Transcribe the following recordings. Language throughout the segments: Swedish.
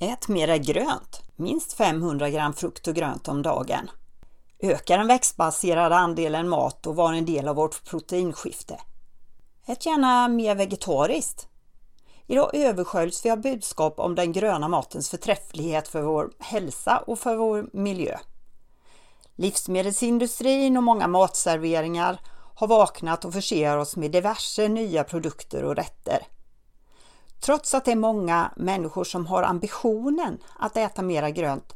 Ät mera grönt, minst 500 gram frukt och grönt om dagen. Öka den växtbaserade andelen mat och var en del av vårt proteinskifte. Ät gärna mer vegetariskt. Idag översköljs vi av budskap om den gröna matens förträfflighet för vår hälsa och för vår miljö. Livsmedelsindustrin och många matserveringar har vaknat och förser oss med diverse nya produkter och rätter. Trots att det är många människor som har ambitionen att äta mera grönt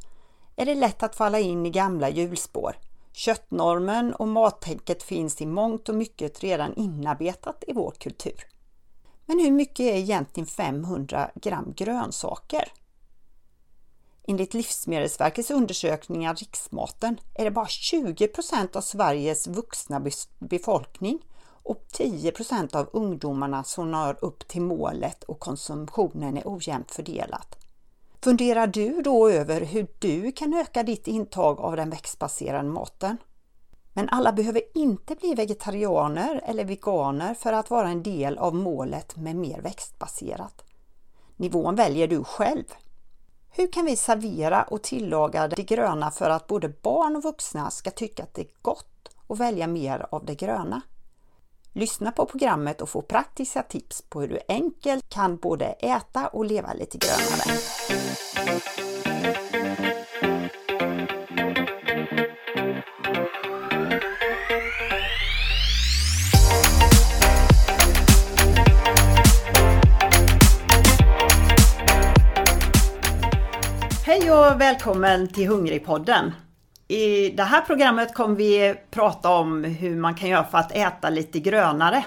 är det lätt att falla in i gamla hjulspår. Köttnormen och mattänket finns i mångt och mycket redan inarbetat i vår kultur. Men hur mycket är egentligen 500 gram grönsaker? Enligt Livsmedelsverkets undersökningar Riksmaten är det bara 20% av Sveriges vuxna befolkning och 10% av ungdomarna som når upp till målet och konsumtionen är ojämnt fördelat. Funderar du då över hur du kan öka ditt intag av den växtbaserade maten? Men alla behöver inte bli vegetarianer eller veganer för att vara en del av målet med mer växtbaserat. Nivån väljer du själv. Hur kan vi servera och tillaga det gröna för att både barn och vuxna ska tycka att det är gott och välja mer av det gröna? Lyssna på programmet och få praktiska tips på hur du enkelt kan både äta och leva lite grönare. Hej och välkommen till Hungrigpodden! I det här programmet kommer vi prata om hur man kan göra för att äta lite grönare.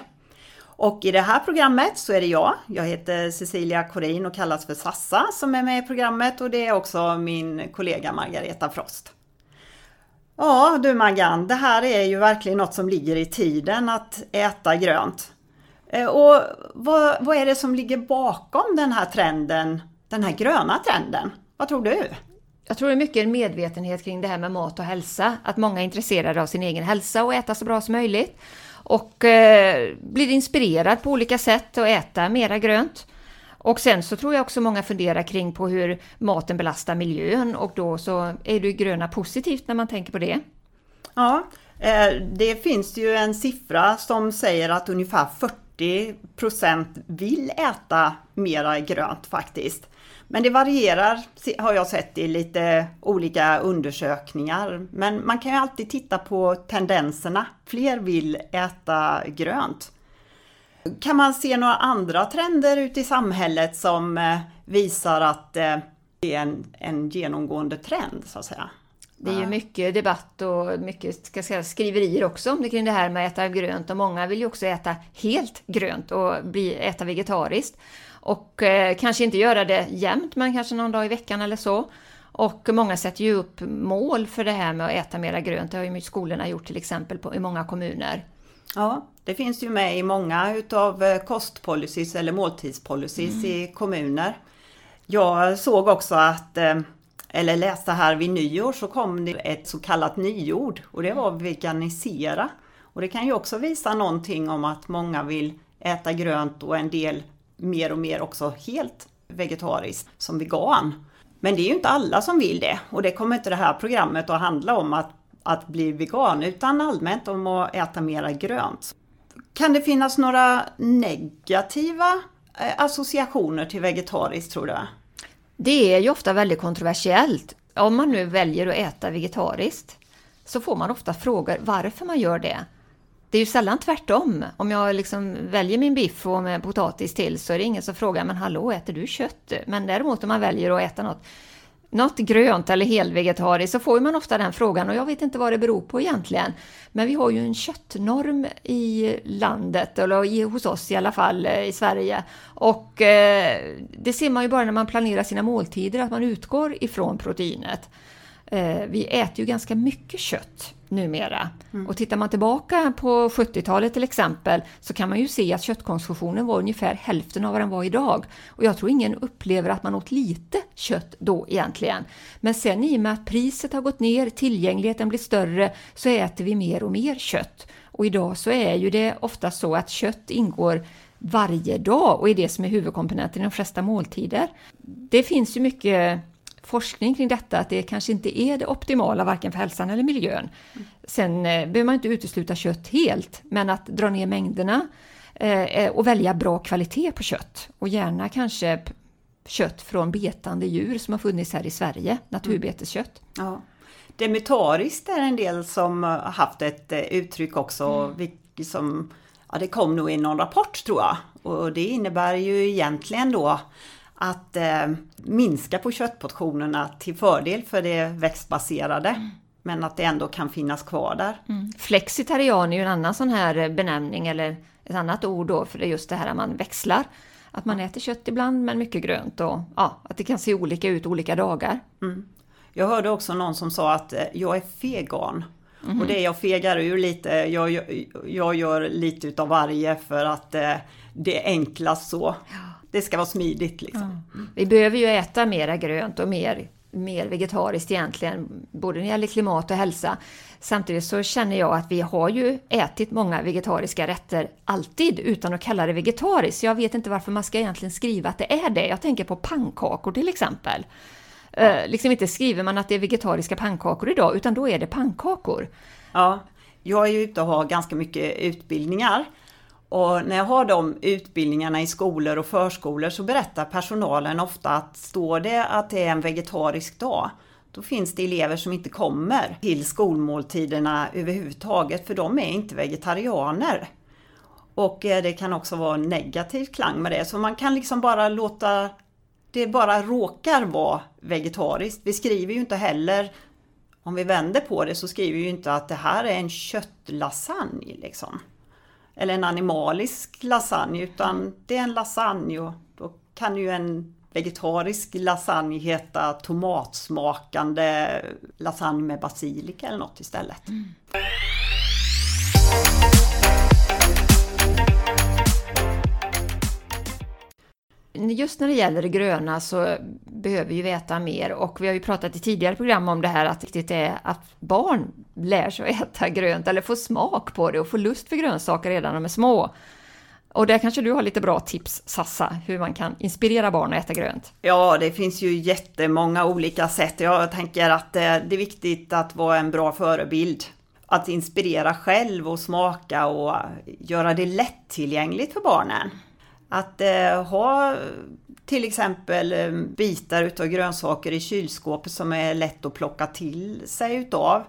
Och i det här programmet så är det jag, jag heter Cecilia Corin och kallas för Sassa som är med i programmet och det är också min kollega Margareta Frost. Ja du Maggan, det här är ju verkligen något som ligger i tiden att äta grönt. Eh, och vad, vad är det som ligger bakom den här trenden, den här gröna trenden? Vad tror du? Jag tror det är mycket en medvetenhet kring det här med mat och hälsa. Att många är intresserade av sin egen hälsa och äta så bra som möjligt. Och eh, blir inspirerad på olika sätt att äta mera grönt. Och sen så tror jag också många funderar kring på hur maten belastar miljön och då så är det gröna positivt när man tänker på det. Ja, eh, det finns ju en siffra som säger att ungefär 40% vill äta mera grönt faktiskt. Men det varierar har jag sett i lite olika undersökningar. Men man kan ju alltid titta på tendenserna. Fler vill äta grönt. Kan man se några andra trender ute i samhället som eh, visar att eh, det är en, en genomgående trend så att säga? Det är ju mycket debatt och mycket ska säga, skriverier också om det kring det här med att äta grönt och många vill ju också äta helt grönt och bli, äta vegetariskt. Och eh, kanske inte göra det jämt, men kanske någon dag i veckan eller så. Och många sätter ju upp mål för det här med att äta mera grönt. Det har ju skolorna gjort till exempel på, i många kommuner. Ja, det finns ju med i många utav eh, kostpolicies eller måltidspolicies mm. i kommuner. Jag såg också att, eh, eller läste här vid nyår så kom det ett så kallat nyord och det var veganisera. Och det kan ju också visa någonting om att många vill äta grönt och en del mer och mer också helt vegetariskt som vegan. Men det är ju inte alla som vill det och det kommer inte det här programmet att handla om att, att bli vegan utan allmänt om att äta mera grönt. Kan det finnas några negativa eh, associationer till vegetariskt tror du? Det är ju ofta väldigt kontroversiellt. Om man nu väljer att äta vegetariskt så får man ofta frågor varför man gör det. Det är ju sällan tvärtom. Om jag liksom väljer min biff och med potatis till så är det ingen som frågar men hallå, äter du kött? Men däremot om man väljer att äta något, något grönt eller helvegetariskt så får man ofta den frågan och jag vet inte vad det beror på egentligen. Men vi har ju en köttnorm i landet, eller hos oss i alla fall eh, i Sverige. Och eh, det ser man ju bara när man planerar sina måltider, att man utgår ifrån proteinet. Eh, vi äter ju ganska mycket kött numera. Mm. Och tittar man tillbaka på 70-talet till exempel så kan man ju se att köttkonsumtionen var ungefär hälften av vad den var idag. Och jag tror ingen upplever att man åt lite kött då egentligen. Men sen i och med att priset har gått ner, tillgängligheten blir större, så äter vi mer och mer kött. Och idag så är ju det ofta så att kött ingår varje dag och är det som är huvudkomponenten i de flesta måltider. Det finns ju mycket forskning kring detta, att det kanske inte är det optimala varken för hälsan eller miljön. Sen eh, behöver man inte utesluta kött helt, men att dra ner mängderna eh, och välja bra kvalitet på kött och gärna kanske kött från betande djur som har funnits här i Sverige, naturbeteskött. Mm. Ja. Demetariskt är en del som har haft ett eh, uttryck också, mm. som, ja, det kom nog i någon rapport tror jag. Och det innebär ju egentligen då att eh, minska på köttportionerna till fördel för det växtbaserade. Mm. Men att det ändå kan finnas kvar där. Mm. Flexitarian är ju en annan sån här benämning eller ett annat ord då för det är just det här att man växlar. Att man äter kött ibland men mycket grönt och ja, att det kan se olika ut olika dagar. Mm. Jag hörde också någon som sa att eh, jag är fegan. Mm. Och det jag fegar ur lite. Jag, jag, jag gör lite utav varje för att eh, det är enklast så. Ja. Det ska vara smidigt liksom. Ja. Vi behöver ju äta mera grönt och mer, mer vegetariskt egentligen, både när det gäller klimat och hälsa. Samtidigt så känner jag att vi har ju ätit många vegetariska rätter alltid utan att kalla det vegetariskt. Jag vet inte varför man ska egentligen skriva att det är det. Jag tänker på pannkakor till exempel. Eh, liksom inte skriver man att det är vegetariska pannkakor idag, utan då är det pannkakor. Ja, jag är ju ute och har ganska mycket utbildningar. Och när jag har de utbildningarna i skolor och förskolor så berättar personalen ofta att står det att det är en vegetarisk dag, då finns det elever som inte kommer till skolmåltiderna överhuvudtaget för de är inte vegetarianer. Och eh, det kan också vara negativ klang med det, så man kan liksom bara låta det bara råkar vara vegetariskt. Vi skriver ju inte heller, om vi vänder på det så skriver vi ju inte att det här är en köttlasagne liksom. Eller en animalisk lasagne utan det är en lasagne och då kan ju en vegetarisk lasagne heta tomatsmakande lasagne med basilika eller något istället. Mm. Just när det gäller det gröna så behöver vi äta mer och vi har ju pratat i tidigare program om det här att det är att barn lär sig att äta grönt eller får smak på det och får lust för grönsaker redan när de är små. Och där kanske du har lite bra tips, Sassa, hur man kan inspirera barn att äta grönt? Ja, det finns ju jättemånga olika sätt. Jag tänker att eh, det är viktigt att vara en bra förebild. Att inspirera själv och smaka och göra det lättillgängligt för barnen. Att eh, ha till exempel eh, bitar utav grönsaker i kylskåpet som är lätt att plocka till sig utav.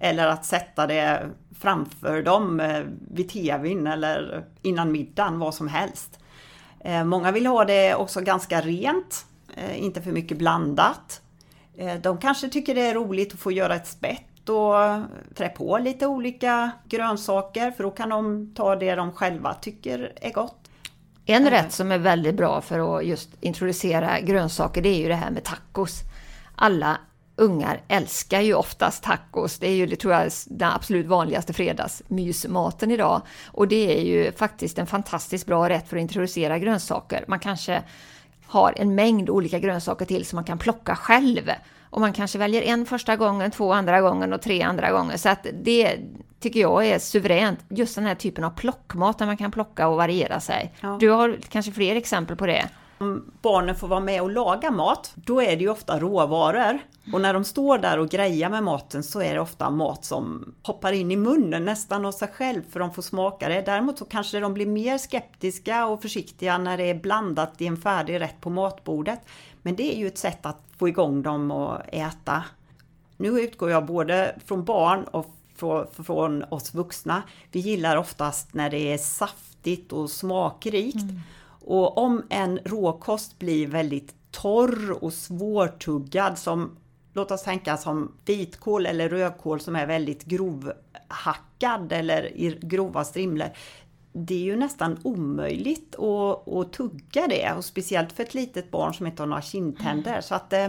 Eller att sätta det framför dem eh, vid TVn eller innan middagen, vad som helst. Eh, många vill ha det också ganska rent, inte för mycket blandat. De kanske tycker det är roligt att få göra ett spett och trä på lite olika grönsaker för då kan de ta det de själva tycker är gott. En rätt som är väldigt bra för att just introducera grönsaker det är ju det här med tacos. Alla ungar älskar ju oftast tacos. Det är ju, det tror jag, den absolut vanligaste fredagsmysmaten idag. Och det är ju faktiskt en fantastiskt bra rätt för att introducera grönsaker. Man kanske har en mängd olika grönsaker till som man kan plocka själv. Och man kanske väljer en första gången, två andra gången och tre andra gånger. Så att det tycker jag är suveränt. Just den här typen av plockmat där man kan plocka och variera sig. Ja. Du har kanske fler exempel på det? Om barnen får vara med och laga mat, då är det ju ofta råvaror. Och när de står där och grejar med maten så är det ofta mat som hoppar in i munnen nästan av sig själv för de får smaka det. Däremot så kanske de blir mer skeptiska och försiktiga när det är blandat i en färdig rätt på matbordet. Men det är ju ett sätt att få igång dem och äta. Nu utgår jag både från barn och från oss vuxna. Vi gillar oftast när det är saftigt och smakrikt. Mm. Och om en råkost blir väldigt torr och svårtuggad som Låt oss tänka som vitkål eller rödkål som är väldigt grovhackad eller i grova strimlor. Det är ju nästan omöjligt att, att tugga det och speciellt för ett litet barn som inte har några kindtänder. Mm. Så att eh,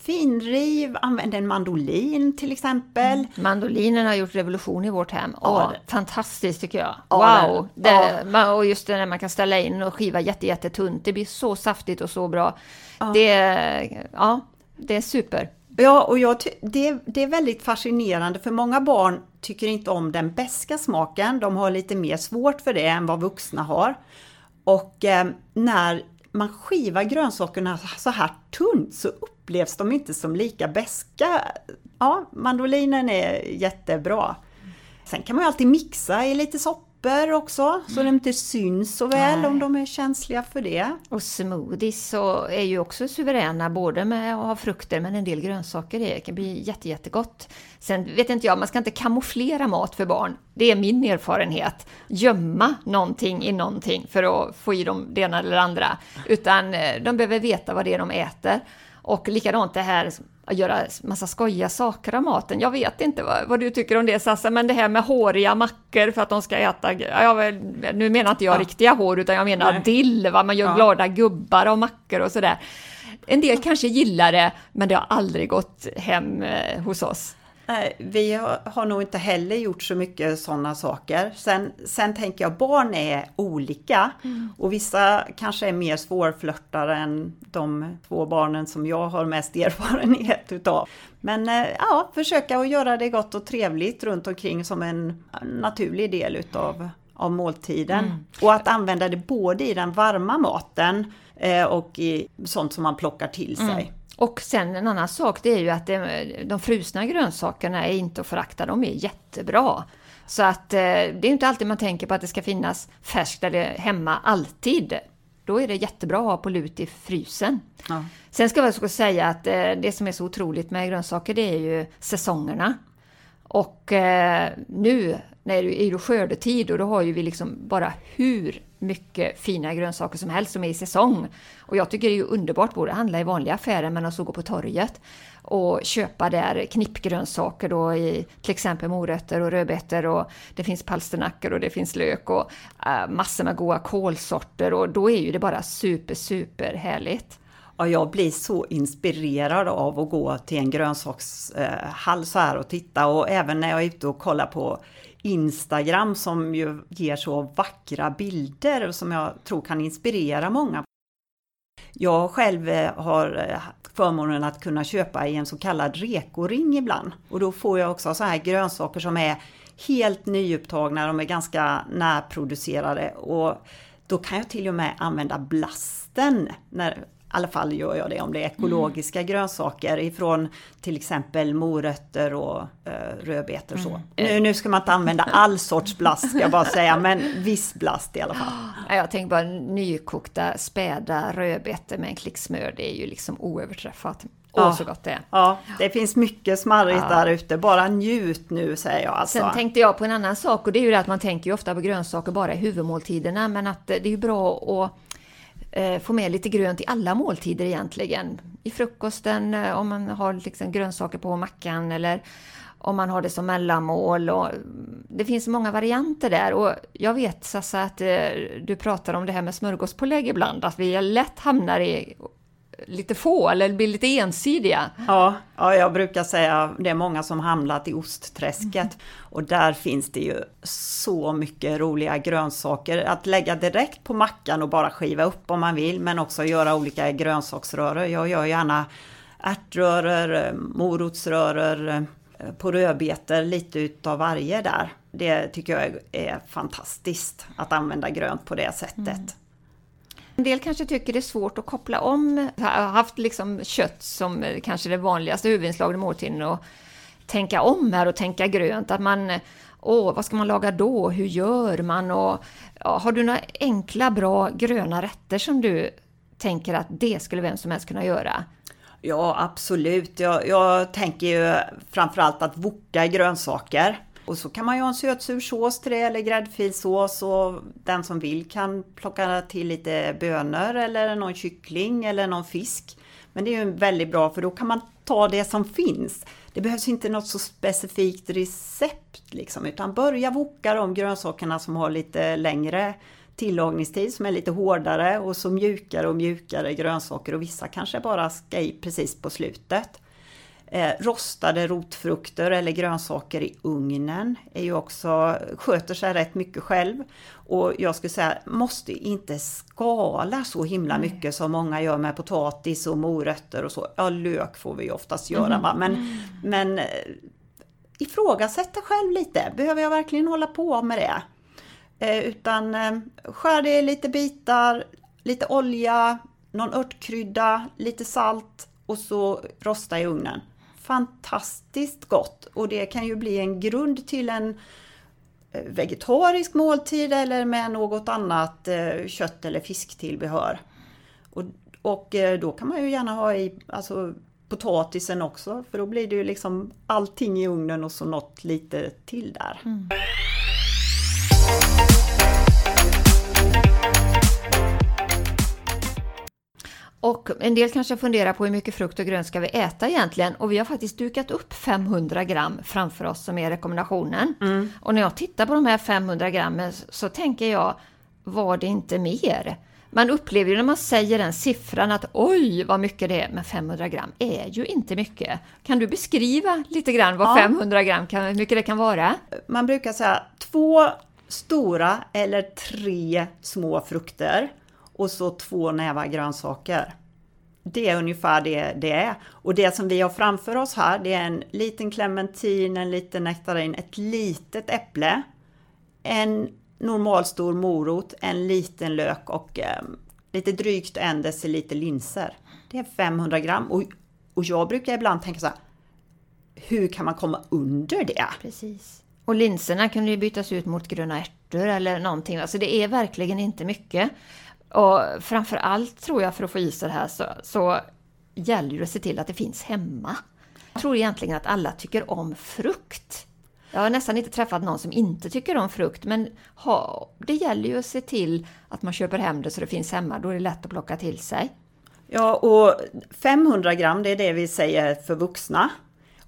Finriv, använd en mandolin till exempel. Mm. Mandolinen har gjort revolution i vårt hem. Ja. fantastiskt tycker jag. wow! Det, ja. och just det när man kan ställa in och skiva jättejättetunt. Det blir så saftigt och så bra. Ja. Det, ja, det är super. Ja, och jag det, det är väldigt fascinerande för många barn tycker inte om den beska smaken. De har lite mer svårt för det än vad vuxna har. Och eh, när man skivar grönsakerna så här tunt så upplevs de inte som lika beska. Ja, mandolinen är jättebra. Sen kan man ju alltid mixa i lite soppa soppor också, så de inte syns så väl Nej. om de är känsliga för det. Och smoothies så är ju också suveräna, både med att ha frukter men en del grönsaker. Det kan bli jätte, jättegott. Sen vet inte jag, man ska inte kamouflera mat för barn. Det är min erfarenhet. Gömma någonting i någonting för att få i dem det ena eller andra. Utan eh, de behöver veta vad det är de äter. Och likadant det här att göra massa skojiga saker av maten. Jag vet inte vad, vad, du tycker om det Sassa, men det här med håriga mackor för att de ska äta, ja, nu menar inte jag ja. riktiga hår utan jag menar Nej. dill, va? man gör ja. glada gubbar av mackor och sådär. En del kanske gillar det, men det har aldrig gått hem eh, hos oss. Nej, vi har, har nog inte heller gjort så mycket sådana saker. Sen, sen tänker jag, barn är olika mm. och vissa kanske är mer svårflörtare än de två barnen som jag har mest erfarenhet utav. Men eh, ja, försöka att göra det gott och trevligt runt omkring som en naturlig del utav av måltiden. Mm. Och att använda det både i den varma maten eh, och i sånt som man plockar till sig. Mm. Och sen en annan sak, det är ju att de frusna grönsakerna är inte att förakta, de är jättebra. Så att eh, det är inte alltid man tänker på att det ska finnas färskt eller hemma alltid. Då är det jättebra att ha på lut i frysen. Ja. Sen ska jag också säga att eh, det som är så otroligt med grönsaker det är ju säsongerna. Och eh, nu när det är skördetid och då har ju vi liksom bara hur mycket fina grönsaker som helst som är i säsong. Och jag tycker det är ju underbart både att handla i vanliga affärer men också gå på torget och köpa där knippgrönsaker då i till exempel morötter och rödbetor och det finns palsternackor och det finns lök och äh, massor med goda kålsorter och då är ju det bara super, super härligt. Ja, jag blir så inspirerad av att gå till en grönsakshall äh, så här och titta och även när jag är ute och kollar på Instagram som ju ger så vackra bilder och som jag tror kan inspirera många. Jag själv eh, har eh, förmånen att kunna köpa i en så kallad rekoring ibland och då får jag också så här grönsaker som är helt nyupptagna, de är ganska närproducerade och då kan jag till och med använda blasten när i alla fall gör jag det om det är ekologiska mm. grönsaker ifrån till exempel morötter och eh, rödbetor. Så. Mm. Nu, nu ska man inte använda all sorts blast ska jag bara säga, men viss blast i alla fall. Jag tänker bara nykokta späda rödbetor med en klick smör, det är ju liksom oöverträffat. Åh, ja. så gott det är. Ja, det finns mycket smarrigt ja. där ute. Bara njut nu, säger jag alltså. Sen tänkte jag på en annan sak och det är ju det att man tänker ju ofta på grönsaker bara i huvudmåltiderna, men att det är ju bra att eh, Eh, få med lite grönt i alla måltider egentligen. I frukosten, eh, om man har liksom grönsaker på mackan eller om man har det som mellanmål. Och mm, det finns många varianter där och jag vet Sassa att eh, du pratar om det här med smörgåspålägg ibland, att vi lätt hamnar i lite få eller blir lite ensidiga. Ja, ja, jag brukar säga det är många som hamnat i ostträsket mm. och där finns det ju så mycket roliga grönsaker att lägga direkt på mackan och bara skiva upp om man vill men också göra olika grönsaksröror. Jag gör gärna ärtröror, morotsröror, på rödbetor, lite utav varje där. Det tycker jag är fantastiskt att använda grönt på det sättet. Mm. En del kanske tycker det är svårt att koppla om, har haft liksom kött som eh, kanske det vanligaste huvudinslaget i måltiden och tänka om här och tänka grönt. Att man, åh, vad ska man laga då? Hur gör man? Och, ja, har du några enkla, bra gröna rätter som du tänker att det skulle vem som helst kunna göra? Ja, absolut. Jag, jag tänker ju framförallt att voka grönsaker. Och så kan man ju ha en sötsur sås till det eller gräddfilsås och den som vill kan plocka till lite bönor eller någon kyckling eller någon fisk. Men det är ju väldigt bra för då kan man ta det som finns. Det behövs inte något så specifikt recept liksom, utan börja voka de grönsakerna som har lite längre tillagningstid som är lite hårdare och så mjukare och mjukare grönsaker och vissa kanske bara ska i precis på slutet. Eh, rostade rotfrukter eller grönsaker i ugnen är ju också, sköter sig rätt mycket själv. Och jag skulle säga, måste inte skala så himla mycket som många gör med potatis och morötter och så. Ja, lök får vi oftast göra mm. va, men, mm. men eh, ifrågasätta själv lite. Behöver jag verkligen hålla på med det? Eh, utan eh, skär det i lite bitar, lite olja, någon örtkrydda, lite salt och så rosta i ugnen. Fantastiskt gott och det kan ju bli en grund till en eh, vegetarisk måltid eller med något annat eh, kött eller fisktillbehör. Och, och eh, då kan man ju gärna ha i alltså, potatisen också för då blir det ju liksom allting i ugnen och så något lite till där. Mm. Och en del kanske funderar på hur mycket frukt och grönt ska vi äta egentligen? Och vi har faktiskt dukat upp 500 gram framför oss som är rekommendationen. Mm. Och när jag tittar på de här 500 grammen så tänker jag, var det inte mer? Man upplever ju när man säger den siffran att oj vad mycket det är, men 500 gram är ju inte mycket. Kan du beskriva lite grann vad ja. 500 gram kan, hur mycket det kan vara? Man brukar säga två stora eller tre små frukter och så två nävar grönsaker. Det är ungefär det det är. Och det som vi har framför oss här, det är en liten clementin, en liten nektarin, ett litet äpple, en normalstor morot, en liten lök och eh, lite drygt en deciliter linser. Det är 500 gram och, och jag brukar ibland tänka så här, hur kan man komma under det? Precis. Och linserna kan ju bytas ut mot gröna ärtor eller någonting. Alltså det är verkligen inte mycket. Och framför allt tror jag för att få i sig det här så, så gäller det att se till att det finns hemma. Jag tror egentligen att alla tycker om frukt. Jag har nästan inte träffat någon som inte tycker om frukt, men ha, det gäller ju att se till att man köper hem det så det finns hemma. Då är det lätt att plocka till sig. Ja, och 500 gram, det är det vi säger för vuxna.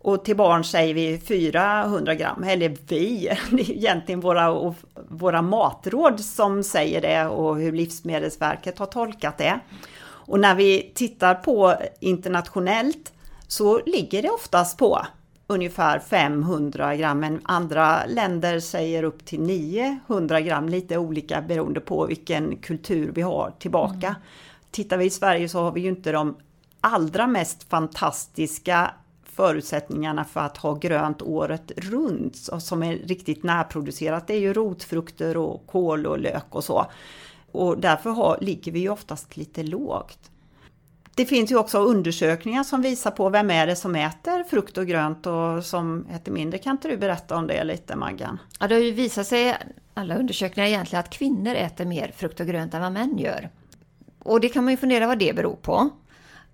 Och till barn säger vi 400 gram, eller vi, det är egentligen våra, våra matråd som säger det och hur Livsmedelsverket har tolkat det. Och när vi tittar på internationellt så ligger det oftast på ungefär 500 gram, men andra länder säger upp till 900 gram, lite olika beroende på vilken kultur vi har tillbaka. Mm. Tittar vi i Sverige så har vi ju inte de allra mest fantastiska förutsättningarna för att ha grönt året runt som är riktigt närproducerat. Det är ju rotfrukter och kål och lök och så. Och därför har, ligger vi ju oftast lite lågt. Det finns ju också undersökningar som visar på vem är det som äter frukt och grönt och som äter mindre. Kan inte du berätta om det lite Maggan? Ja, det har ju visat sig, alla undersökningar egentligen, att kvinnor äter mer frukt och grönt än vad män gör. Och det kan man ju fundera vad det beror på.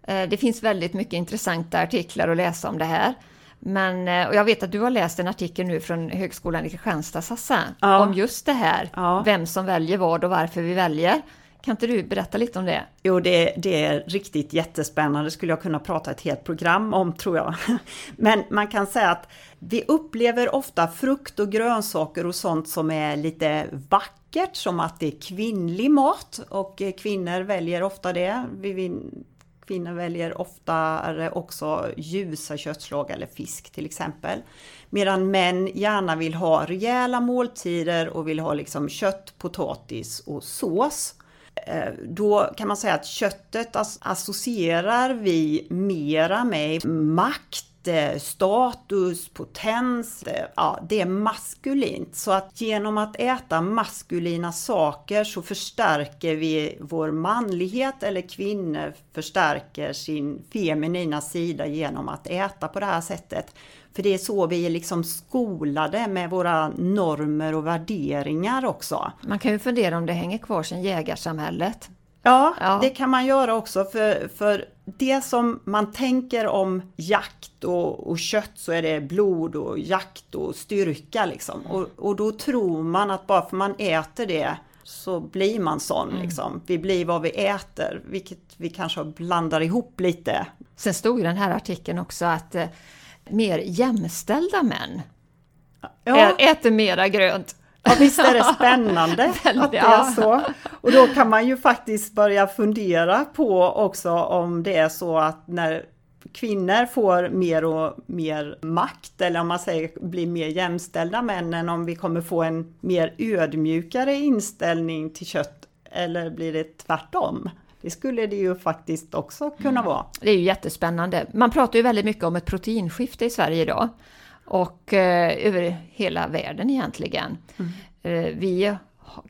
Eh, det finns väldigt mycket intressanta artiklar att läsa om det här. Men, eh, och jag vet att du har läst en artikel nu från Högskolan i Kristianstad, Sassa, ja. om just det här. Ja. Vem som väljer vad och varför vi väljer. Kan inte du berätta lite om det? Jo, det, det, är riktigt jättespännande, skulle jag kunna prata ett helt program om tror jag. Men man kan säga att vi upplever ofta frukt och grönsaker och sånt som är lite vackert, som att det är kvinnlig mat och kvinnor väljer ofta det. Vi Kvinnor väljer oftare också ljusa köttslag eller fisk till exempel. Medan män gärna vill ha rejäla måltider och vill ha liksom kött, potatis och sås. Eh, då kan man säga att köttet associerar vi mera med makt status, potens, ja det är maskulint. Så att genom att äta maskulina saker så förstärker vi vår manlighet eller kvinnor förstärker sin feminina sida genom att äta på det här sättet. För det är så vi är liksom skolade med våra normer och värderingar också. Man kan ju fundera om det hänger kvar sedan jägarsamhället. Ja, ja, det kan man göra också för, för det som man tänker om jakt och, och, kött så är det blod och jakt och styrka liksom. Och, och då tror man att bara för man äter det så blir man sån mm. liksom. Vi blir vad vi äter, vilket vi kanske blandar ihop lite. Sen stod i den här artikeln också att eh, mer jämställda män ja. äter mera grönt. Ja, visst är det spännande att det är så. Och då kan man ju faktiskt börja fundera på också om det är så att när kvinnor får mer och mer makt, eller om man säger blir mer jämställda männen, om vi kommer få en mer ödmjukare inställning till kött, eller blir det tvärtom? Det skulle det ju faktiskt också kunna vara. Det är ju jättespännande. Man pratar ju väldigt mycket om ett proteinskifte i Sverige idag och eh, över hela världen egentligen. Mm. Eh, vi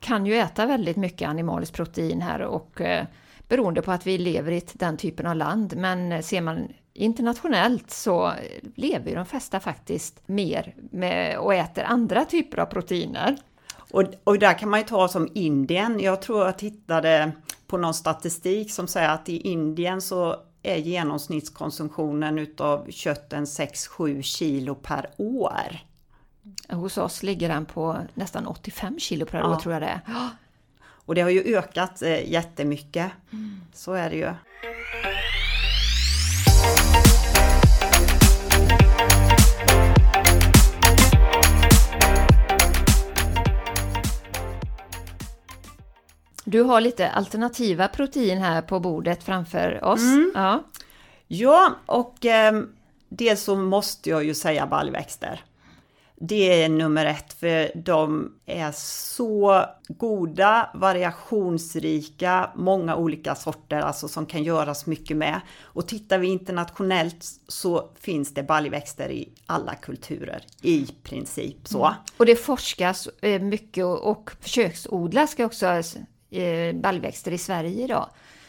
kan ju äta väldigt mycket animaliskt protein här och eh, beroende på att vi lever i den typen av land. Men ser man internationellt så lever ju de flesta faktiskt mer med, och äter andra typer av proteiner. Och, och där kan man ju ta som Indien. Jag tror jag tittade på någon statistik som säger att i Indien så är genomsnittskonsumtionen utav kötten 6-7 kilo per år. Hos oss ligger den på nästan 85 kilo per år tror jag det är. Och det har ju ökat eh, jättemycket. Mm. Så är det ju. Du har lite alternativa protein här på bordet framför oss. Mm. Ja. ja, och eh, dels så måste jag ju säga baljväxter. Det är nummer ett för de är så goda, variationsrika, många olika sorter alltså som kan göras mycket med. Och tittar vi internationellt så finns det baljväxter i alla kulturer i princip så. Mm. Och det forskas eh, mycket och försöksodlas ska också baljväxter i Sverige idag.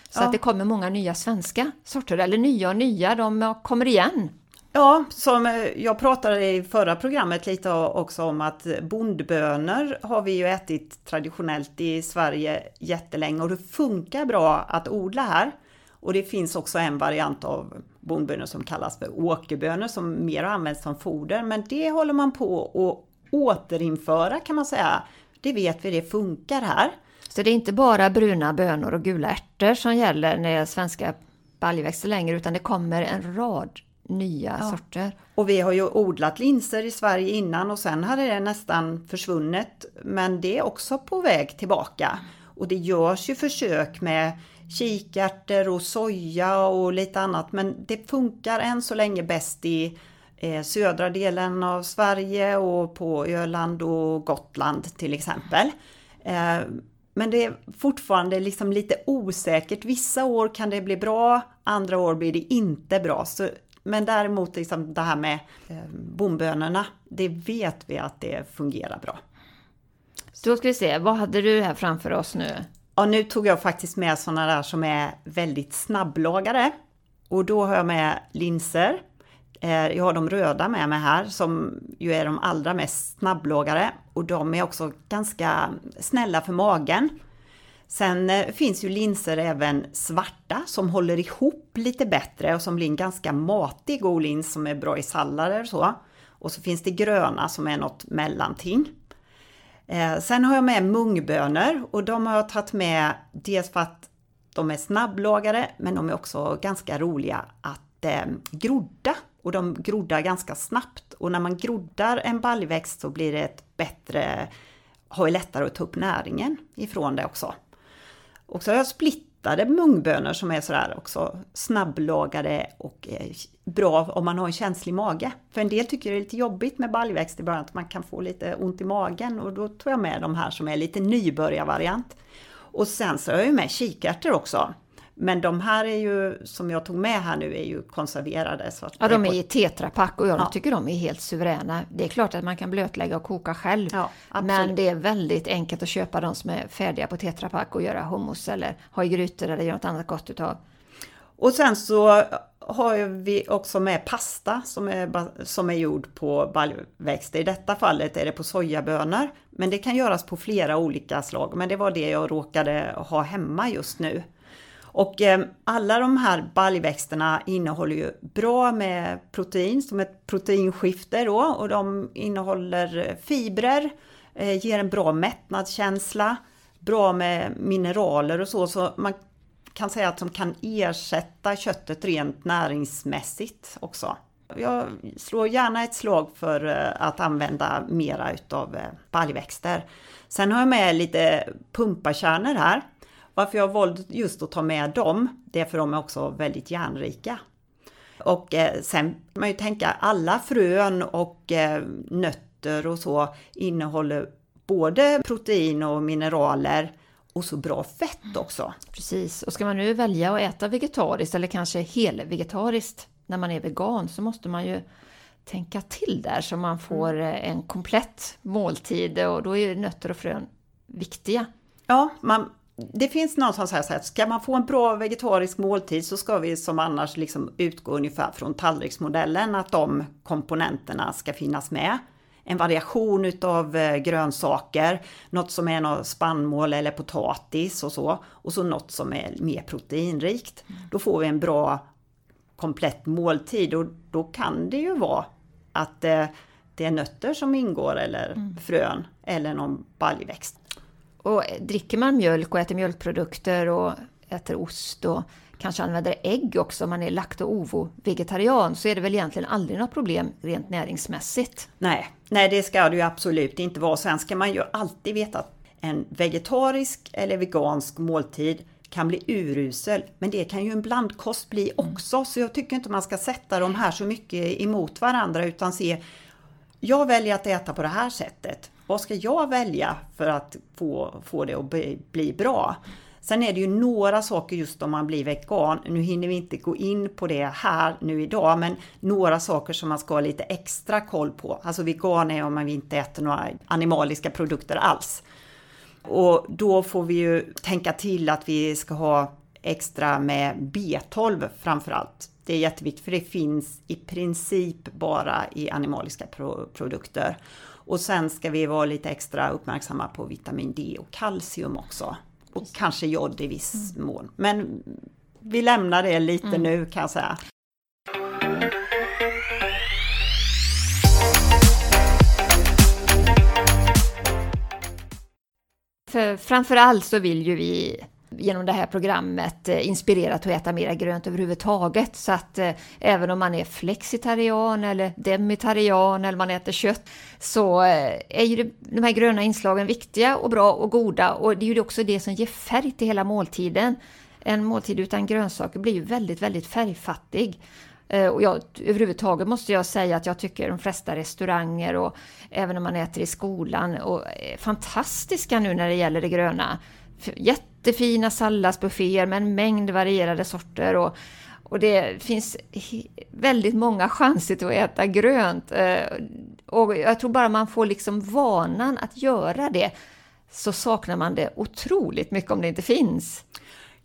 Så ja. att det kommer många nya svenska sorter, eller nya och nya, de kommer igen. Ja, som eh, jag pratade i förra programmet lite också om att bondbönor har vi ju ätit traditionellt i Sverige jättelänge och det funkar bra att odla här. Och det finns också en variant av bondbönor som kallas för åkerbönor som mer används som foder, men det håller man på att återinföra kan man säga. Det vet vi, det funkar här. Så det är inte bara bruna bönor och gula ärtor som gäller när det är svenska baljväxter längre, utan det kommer en rad nya ja. sorter. Och vi har ju odlat linser i Sverige innan och sen hade det nästan försvunnit. Men det är också på väg tillbaka. Och det görs ju försök med kikärtor och soja och lite annat men det funkar än så länge bäst i eh, södra delen av Sverige och på Öland och Gotland till exempel. Eh, men det är fortfarande liksom lite osäkert. Vissa år kan det bli bra, andra år blir det inte bra. Så, men däremot liksom det här med eh, bombönorna, det vet vi att det fungerar bra. Då ska vi se, vad hade du här framför oss nu? Ja, nu tog jag faktiskt med sådana där som är väldigt snabblagade. Och då har jag med linser, Eh, jag har de röda med mig här som ju är de allra mest snabblågare och de är också ganska snälla för magen. Sen eh, finns ju linser även svarta som håller ihop lite bättre och som blir en ganska matig god lins som är bra i sallader och så. Och så finns det gröna som är något mellanting. Eh, sen har jag med mungbönor och de har jag tagit med dels för att de är snabblagade men de är också ganska roliga att eh, grodda och de groddar ganska snabbt. Och när man groddar en baljväxt så blir det ett bättre, har lättare att ta upp näringen ifrån det också. Och så har jag splittade mungbönor som är sådär också snabblagade och eh, bra om man har en känslig mage. För en del tycker det är lite jobbigt med baljväxt i början, att man kan få lite ont i magen och då tog jag med de här som är lite nybörjarvariant. Och sen så har jag ju med kikärtor också. Men de här är ju, som jag tog med här nu, är ju konserverade. Så ja, de är i tetrapack och jag ja. tycker de är helt suveräna. Det är klart att man kan blötlägga och koka själv. Ja, men det är väldigt enkelt att köpa de som är färdiga på tetrapack och göra hummus eller ha i grytor eller göra något annat gott utav. Och sen så har vi också med pasta som är, som är gjord på baljväxter. I detta fallet är det på sojabönor. Men det kan göras på flera olika slag. Men det var det jag råkade ha hemma just nu. Och eh, alla de här baljväxterna innehåller ju bra med protein som ett proteinskifte då och de innehåller fibrer, eh, ger en bra mättnadskänsla, bra med mineraler och så, så man kan säga att de kan ersätta köttet rent näringsmässigt också. Jag slår gärna ett slag för eh, att använda mera utav eh, baljväxter. Sen har jag med lite pumpakärnor här varför jag valt just att ta med dem, det är för de är också väldigt järnrika. Och eh, sen kan man ju tänka alla frön och eh, nötter och så innehåller både protein och mineraler och så bra fett också. Precis, och ska man nu välja att äta vegetariskt eller kanske helvegetariskt när man är vegan så måste man ju tänka till där så man får mm. en komplett måltid och då är nötter och frön viktiga. Ja, man, det finns någon som säger att ska man få en bra vegetarisk måltid så ska vi som annars liksom utgå ungefär från tallriksmodellen, att de komponenterna ska finnas med. En variation utav eh, grönsaker, något som är något spannmål eller potatis och så, och så något som är mer proteinrikt. Då får vi en bra komplett måltid och då kan det ju vara att eh, det är nötter som ingår eller mm. frön eller någon baljväxt. Och dricker man mjölk och äter mjölkprodukter och äter ost och kanske använder ägg också om man är lakt och ovo-vegetarian så är det väl egentligen aldrig något problem rent näringsmässigt. Nej, nej det ska det ju absolut inte vara. Sen ska man ju alltid veta att en vegetarisk eller vegansk måltid kan bli urusel, men det kan ju en blandkost bli mm. också. Så jag tycker inte man ska sätta de här så mycket emot varandra utan se jag väljer att äta på det här sättet. Vad ska jag välja för att få, få det att bli, bli bra? Sen är det ju några saker just om man blir vegan. Nu hinner vi inte gå in på det här nu idag, men några saker som man ska ha lite extra koll på. Alltså vegan är om man inte äter några animaliska produkter alls. Och då får vi ju tänka till att vi ska ha extra med B12 framförallt. Det är jätteviktigt för det finns i princip bara i animaliska pro produkter. Och sen ska vi vara lite extra uppmärksamma på vitamin D och kalcium också. Och kanske jod i viss mm. mån. Men vi lämnar det lite mm. nu kan jag säga. För framförallt så vill ju vi genom det här programmet eh, inspirerat att äta mera grönt överhuvudtaget. Så att eh, även om man är flexitarian eller demitarian eller man äter kött så eh, är ju det, de här gröna inslagen viktiga och bra och goda och det är ju också det som ger färg till hela måltiden. En måltid utan grönsaker blir ju väldigt, väldigt färgfattig. Eh, och jag, överhuvudtaget måste jag säga att jag tycker de flesta restauranger och även om man äter i skolan och är fantastiska nu när det gäller det gröna. Jättefina salladsbufféer med en mängd varierade sorter och, och det finns väldigt många chanser till att äta grönt. Eh, och jag tror bara man får liksom vanan att göra det så saknar man det otroligt mycket om det inte finns.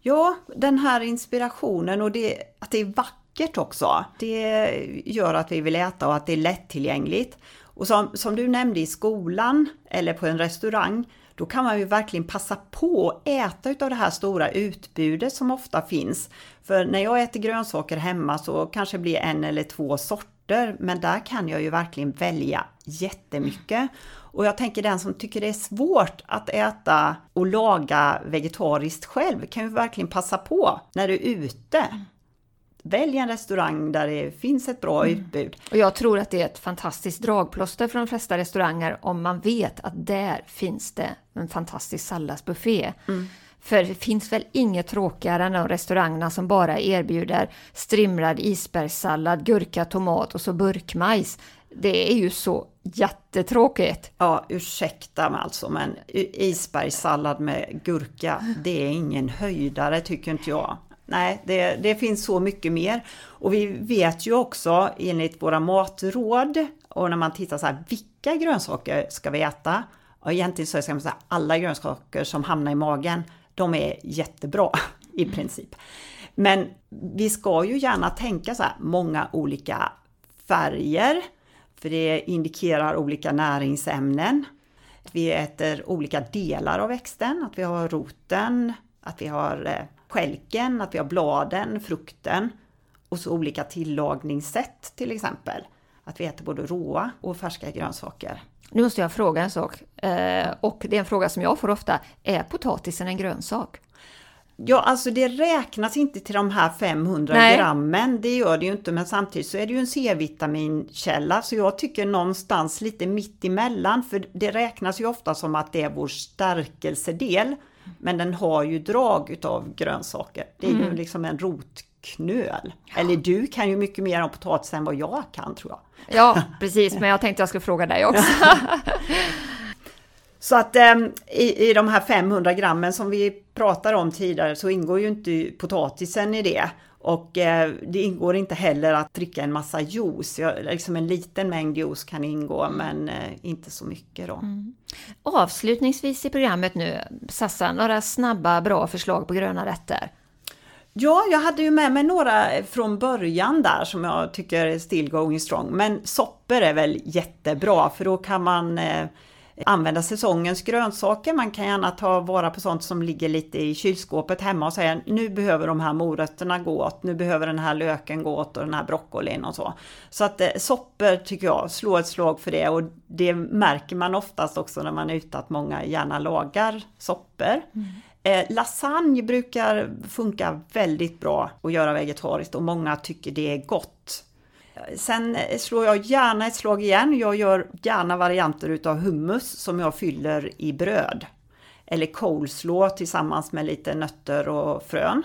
Ja, den här inspirationen och det, att det är vackert också. Det gör att vi vill äta och att det är lättillgängligt. Och som, som du nämnde i skolan eller på en restaurang då kan man ju verkligen passa på att äta utav det här stora utbudet som ofta finns. För när jag äter grönsaker hemma så kanske det blir en eller två sorter, men där kan jag ju verkligen välja jättemycket. Och jag tänker den som tycker det är svårt att äta och laga vegetariskt själv kan ju verkligen passa på när du är ute. Välj en restaurang där det finns ett bra mm. utbud. Och jag tror att det är ett fantastiskt dragplåster för de flesta restauranger om man vet att där finns det en fantastisk salladsbuffé. Mm. För det finns väl inget tråkigare än de restaurangerna som bara erbjuder strimlad isbergssallad, gurka, tomat och så burkmajs. Det är ju så jättetråkigt. Ja, ursäkta mig alltså, men isbergssallad med gurka, det är ingen höjdare tycker inte jag. Nej, det, det finns så mycket mer. Och vi vet ju också enligt våra matråd och när man tittar så här, vilka grönsaker ska vi äta? Och egentligen så ska man säga alla grönsaker som hamnar i magen, de är jättebra i princip. Men vi ska ju gärna tänka så här, många olika färger, för det indikerar olika näringsämnen. Vi äter olika delar av växten, att vi har roten, att vi har eh, skälken, att vi har bladen, frukten och så olika tillagningssätt till exempel. Att vi äter både råa och färska grönsaker. Nu måste jag fråga en sak, eh, och det är en fråga som jag får ofta. Är potatisen en grönsak? Ja, alltså det räknas inte till de här 500 Nej. grammen, det gör det ju inte, men samtidigt så är det ju en C-vitaminkälla, så jag tycker någonstans lite mitt emellan, för det räknas ju ofta som att det är vår stärkelsedel. Men den har ju drag utav grönsaker. Det är mm. ju liksom en rotknöl. Ja. Eller du kan ju mycket mer om potatis än vad jag kan tror jag. Ja, precis, men jag tänkte jag skulle fråga dig också. Så att eh, i, i de här 500 grammen som vi pratade om tidigare så ingår ju inte potatisen i det. Och eh, det ingår inte heller att dricka en massa juice. Jag, liksom en liten mängd juice kan ingå men eh, inte så mycket då. Mm. Avslutningsvis i programmet nu, Sassa, några snabba bra förslag på gröna rätter? Ja, jag hade ju med mig några från början där som jag tycker är still going strong. Men soppor är väl jättebra för då kan man eh, använda säsongens grönsaker. Man kan gärna ta vara på sånt som ligger lite i kylskåpet hemma och säga nu behöver de här morötterna gå åt, nu behöver den här löken gå åt och den här broccolin och så. Så att eh, soppor tycker jag, slå ett slag för det och det märker man oftast också när man är ute att många gärna lagar soppor. Mm. Eh, lasagne brukar funka väldigt bra att göra vegetariskt och många tycker det är gott. Sen eh, slår jag gärna ett slag igen. Jag gör gärna varianter utav hummus som jag fyller i bröd. Eller coleslaw tillsammans med lite nötter och frön.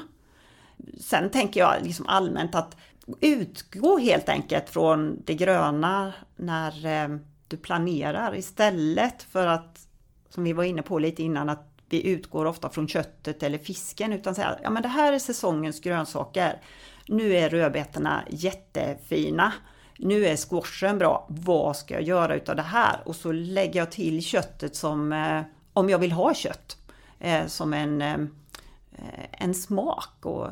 Sen tänker jag liksom allmänt att utgå helt enkelt från det gröna när eh, du planerar istället för att, som vi var inne på lite innan, att vi utgår ofta från köttet eller fisken utan säga ja men det här är säsongens grönsaker. Nu är rödbetorna jättefina. Nu är squashen bra. Vad ska jag göra utav det här? Och så lägger jag till köttet som, eh, om jag vill ha kött, eh, som en, eh, en smak och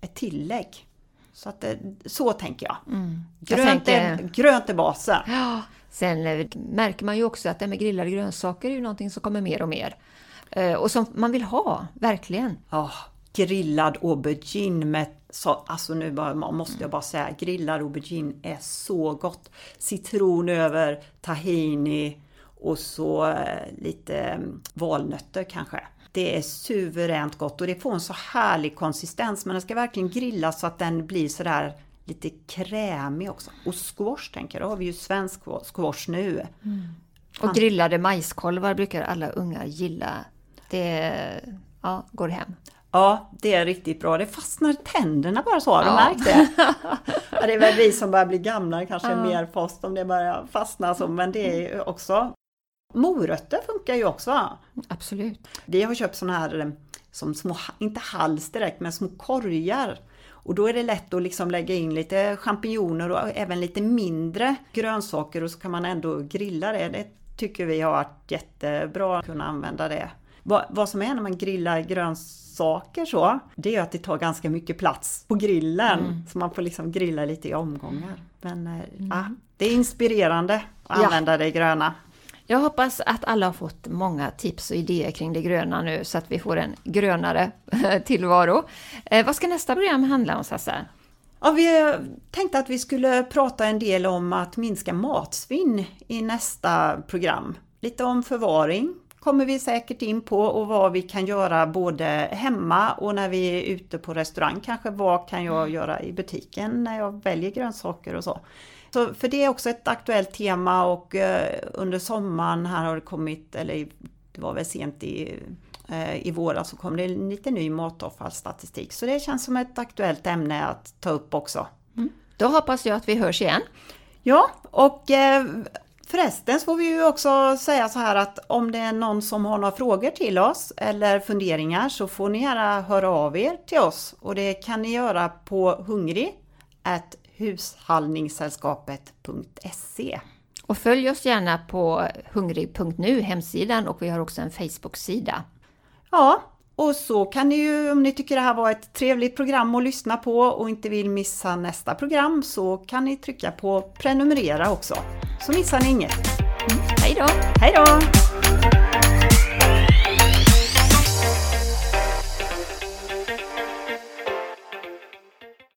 ett tillägg. Så, att, så tänker jag. Mm. Grönt, jag tänker... är, grönt är basen. Ja. Sen märker man ju också att det med grillade grönsaker är ju någonting som kommer mer och mer. Och som man vill ha, verkligen. Ja, grillad aubergine med så, alltså nu bara, måste jag bara säga, grillad aubergine är så gott. Citron över, tahini och så eh, lite mm, valnötter kanske. Det är suveränt gott och det får en så härlig konsistens men den ska verkligen grillas så att den blir sådär lite krämig också. Och squash tänker jag, då har vi ju svensk squash nu. Mm. Och grillade majskolvar brukar alla unga gilla. Det ja, går hem. Ja, det är riktigt bra. Det fastnar tänderna bara så, har du ja. märkt det? Ja, det är väl vi som börjar bli gamla, kanske ja. mer fast om det börjar fastna så, men det är också Morötter funkar ju också. Absolut. Vi har köpt sådana här eh, som små, inte hals direkt, men små korgar. Och då är det lätt att liksom lägga in lite champinjoner och även lite mindre grönsaker och så kan man ändå grilla det. Det tycker vi har varit jättebra att kunna använda det. Vad, vad som är när man grillar grönsaker saker så, det är att det tar ganska mycket plats på grillen. Mm. Så man får liksom grilla lite i omgångar. Men eh, mm. ja, det är inspirerande att ja. använda det gröna. Jag hoppas att alla har fått många tips och idéer kring det gröna nu så att vi får en grönare tillvaro. Eh, vad ska nästa program handla om Sassa? Ja, vi tänkte att vi skulle prata en del om att minska matsvinn i nästa program. Lite om förvaring, kommer vi säkert in på och vad vi kan göra både hemma och när vi är ute på restaurang kanske. Vad kan jag mm. göra i butiken när jag väljer grönsaker och så. så för det är också ett aktuellt tema och eh, under sommaren här har det kommit, eller det var väl sent i eh, i våras så kom det lite ny matavfallsstatistik. Så det känns som ett aktuellt ämne att ta upp också. Mm. Då hoppas jag att vi hörs igen. Ja, och eh, Förresten så får vi ju också säga så här att om det är någon som har några frågor till oss eller funderingar så får ni gärna höra av er till oss och det kan ni göra på hungrig hushållningssällskapet.se. Och följ oss gärna på hungrig.nu, hemsidan och vi har också en Facebook-sida. Ja, och så kan ni ju, om ni tycker det här var ett trevligt program att lyssna på och inte vill missa nästa program, så kan ni trycka på prenumerera också. Så missar ni inget. Mm. Hej då! Hej då!